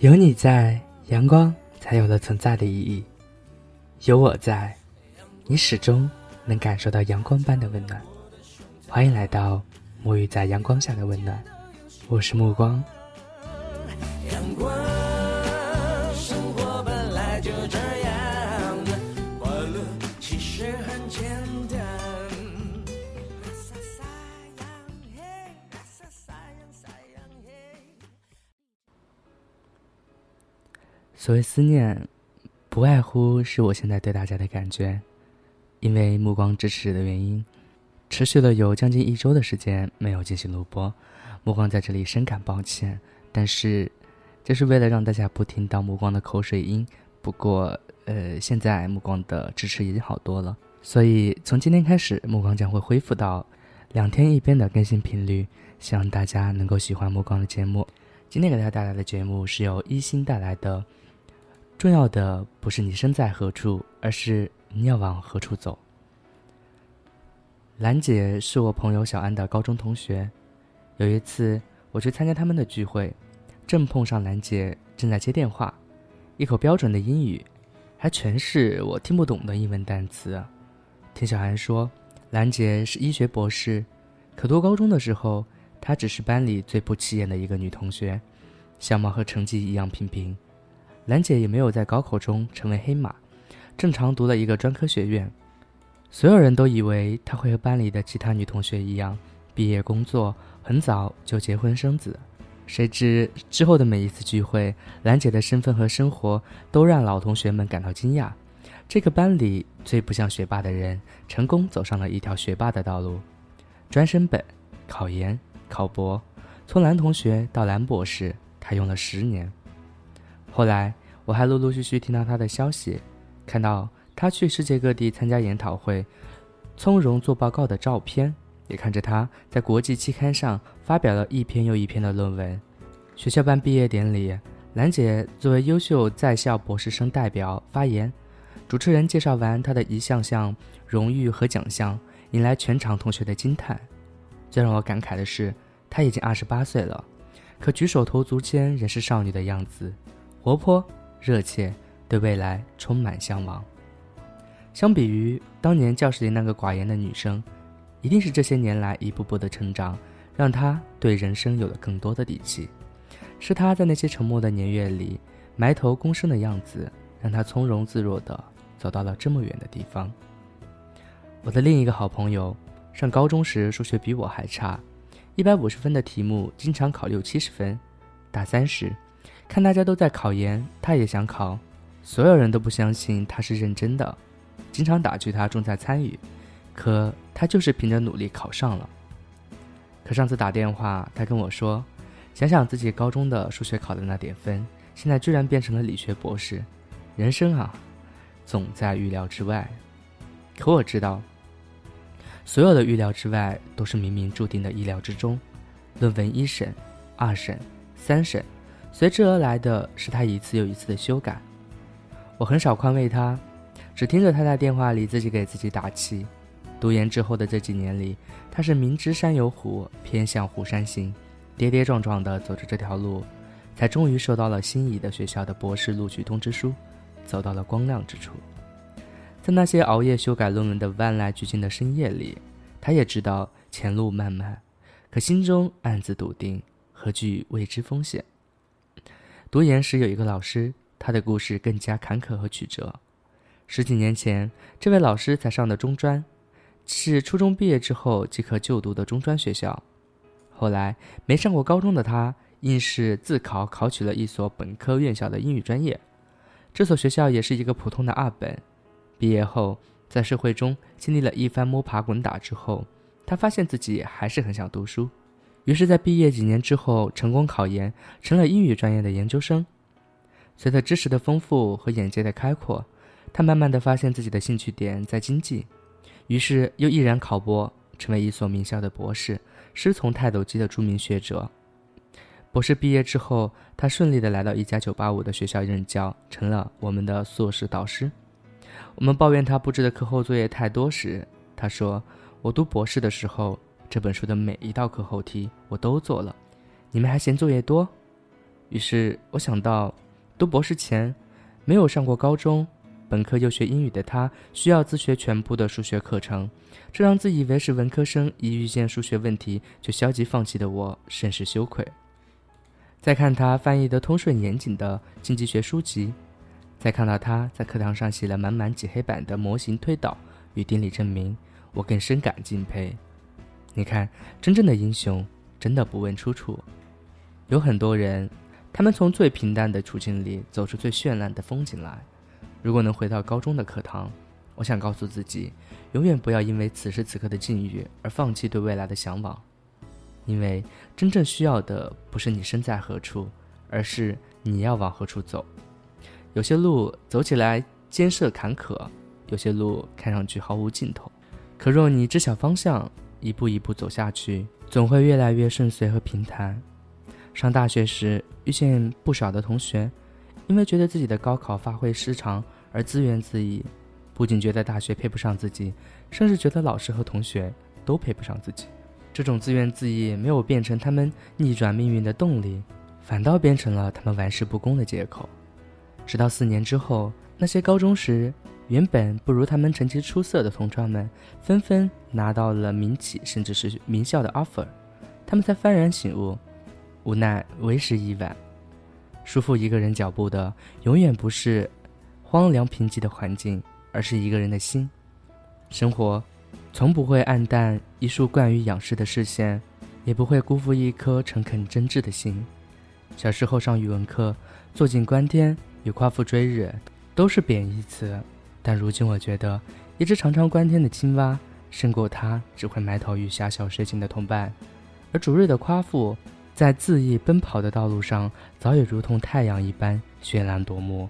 有你在，阳光才有了存在的意义；有我在，你始终能感受到阳光般的温暖。欢迎来到沐浴在阳光下的温暖，我是目光。阳光。所谓思念，不外乎是我现在对大家的感觉。因为目光支持的原因，持续了有将近一周的时间没有进行录播，目光在这里深感抱歉。但是，这是为了让大家不听到目光的口水音。不过，呃，现在目光的支持已经好多了，所以从今天开始，目光将会恢复到两天一边的更新频率。希望大家能够喜欢目光的节目。今天给大家带来的节目是由一星带来的。重要的不是你身在何处，而是你要往何处走。兰姐是我朋友小安的高中同学，有一次我去参加他们的聚会，正碰上兰姐正在接电话，一口标准的英语，还全是我听不懂的英文单词。听小安说，兰姐是医学博士，可读高中的时候，她只是班里最不起眼的一个女同学，相貌和成绩一样平平。兰姐也没有在高考中成为黑马，正常读了一个专科学院。所有人都以为她会和班里的其他女同学一样，毕业工作很早就结婚生子。谁知之后的每一次聚会，兰姐的身份和生活都让老同学们感到惊讶。这个班里最不像学霸的人，成功走上了一条学霸的道路：专升本、考研、考博。从蓝同学到蓝博士，他用了十年。后来。我还陆陆续续听到他的消息，看到他去世界各地参加研讨会，从容做报告的照片，也看着他在国际期刊上发表了一篇又一篇的论文。学校办毕业典礼，兰姐作为优秀在校博士生代表发言，主持人介绍完她的一项项荣誉和奖项，引来全场同学的惊叹。最让我感慨的是，她已经二十八岁了，可举手投足间仍是少女的样子，活泼。热切，对未来充满向往。相比于当年教室里那个寡言的女生，一定是这些年来一步步的成长，让她对人生有了更多的底气。是她在那些沉默的年月里埋头躬身的样子，让她从容自若地走到了这么远的地方。我的另一个好朋友，上高中时数学比我还差，一百五十分的题目经常考六七十分。大三时。看大家都在考研，他也想考，所有人都不相信他是认真的，经常打趣他重在参与，可他就是凭着努力考上了。可上次打电话，他跟我说，想想自己高中的数学考的那点分，现在居然变成了理学博士，人生啊，总在预料之外。可我知道，所有的预料之外都是冥冥注定的意料之中。论文一审、二审、三审。随之而来的是他一次又一次的修改。我很少宽慰他，只听着他在电话里自己给自己打气。读研之后的这几年里，他是明知山有虎，偏向虎山行，跌跌撞撞地走着这条路，才终于收到了心仪的学校的博士录取通知书，走到了光亮之处。在那些熬夜修改论文的万籁俱静的深夜里，他也知道前路漫漫，可心中暗自笃定，何惧未知风险？读研时有一个老师，他的故事更加坎坷和曲折。十几年前，这位老师才上的中专，是初中毕业之后即可就读的中专学校。后来没上过高中的他，硬是自考考取了一所本科院校的英语专业。这所学校也是一个普通的二本。毕业后，在社会中经历了一番摸爬滚打之后，他发现自己还是很想读书。于是，在毕业几年之后，成功考研，成了英语专业的研究生。随着知识的丰富和眼界的开阔，他慢慢的发现自己的兴趣点在经济，于是又毅然考博，成为一所名校的博士，师从泰斗级的著名学者。博士毕业之后，他顺利的来到一家985的学校任教，成了我们的硕士导师。我们抱怨他布置的课后作业太多时，他说：“我读博士的时候。”这本书的每一道课后题我都做了，你们还嫌作业多？于是我想到，读博士前没有上过高中，本科又学英语的他，需要自学全部的数学课程，这让自以为是文科生一遇见数学问题就消极放弃的我甚是羞愧。再看他翻译的通顺严谨的经济学书籍，再看到他在课堂上写了满满几黑板的模型推导与定理证明，我更深感敬佩。你看，真正的英雄真的不问出处，有很多人。他们从最平淡的处境里走出最绚烂的风景来。如果能回到高中的课堂，我想告诉自己，永远不要因为此时此刻的境遇而放弃对未来的向往。因为真正需要的不是你身在何处，而是你要往何处走。有些路走起来艰涩坎坷，有些路看上去毫无尽头。可若你知晓方向，一步一步走下去，总会越来越顺遂和平坦。上大学时，遇见不少的同学，因为觉得自己的高考发挥失常而自怨自艾，不仅觉得大学配不上自己，甚至觉得老师和同学都配不上自己。这种自怨自艾没有变成他们逆转命运的动力，反倒变成了他们玩世不恭的借口。直到四年之后，那些高中时原本不如他们成绩出色的同窗们，纷纷拿到了民企甚至是名校的 offer，他们才幡然醒悟。无奈为时已晚，束缚一个人脚步的永远不是荒凉贫瘠的环境，而是一个人的心。生活从不会暗淡一束惯于仰视的视线，也不会辜负一颗诚恳真挚的心。小时候上语文课，坐井观天与夸父追日都是贬义词，但如今我觉得，一只常常观天的青蛙胜过它只会埋头于狭小事情的同伴，而逐日的夸父。在恣意奔跑的道路上，早已如同太阳一般绚烂夺目。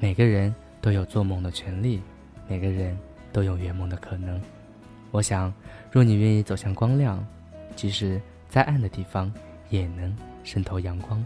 每个人都有做梦的权利，每个人都有圆梦的可能。我想，若你愿意走向光亮，即使在暗的地方，也能渗透阳光。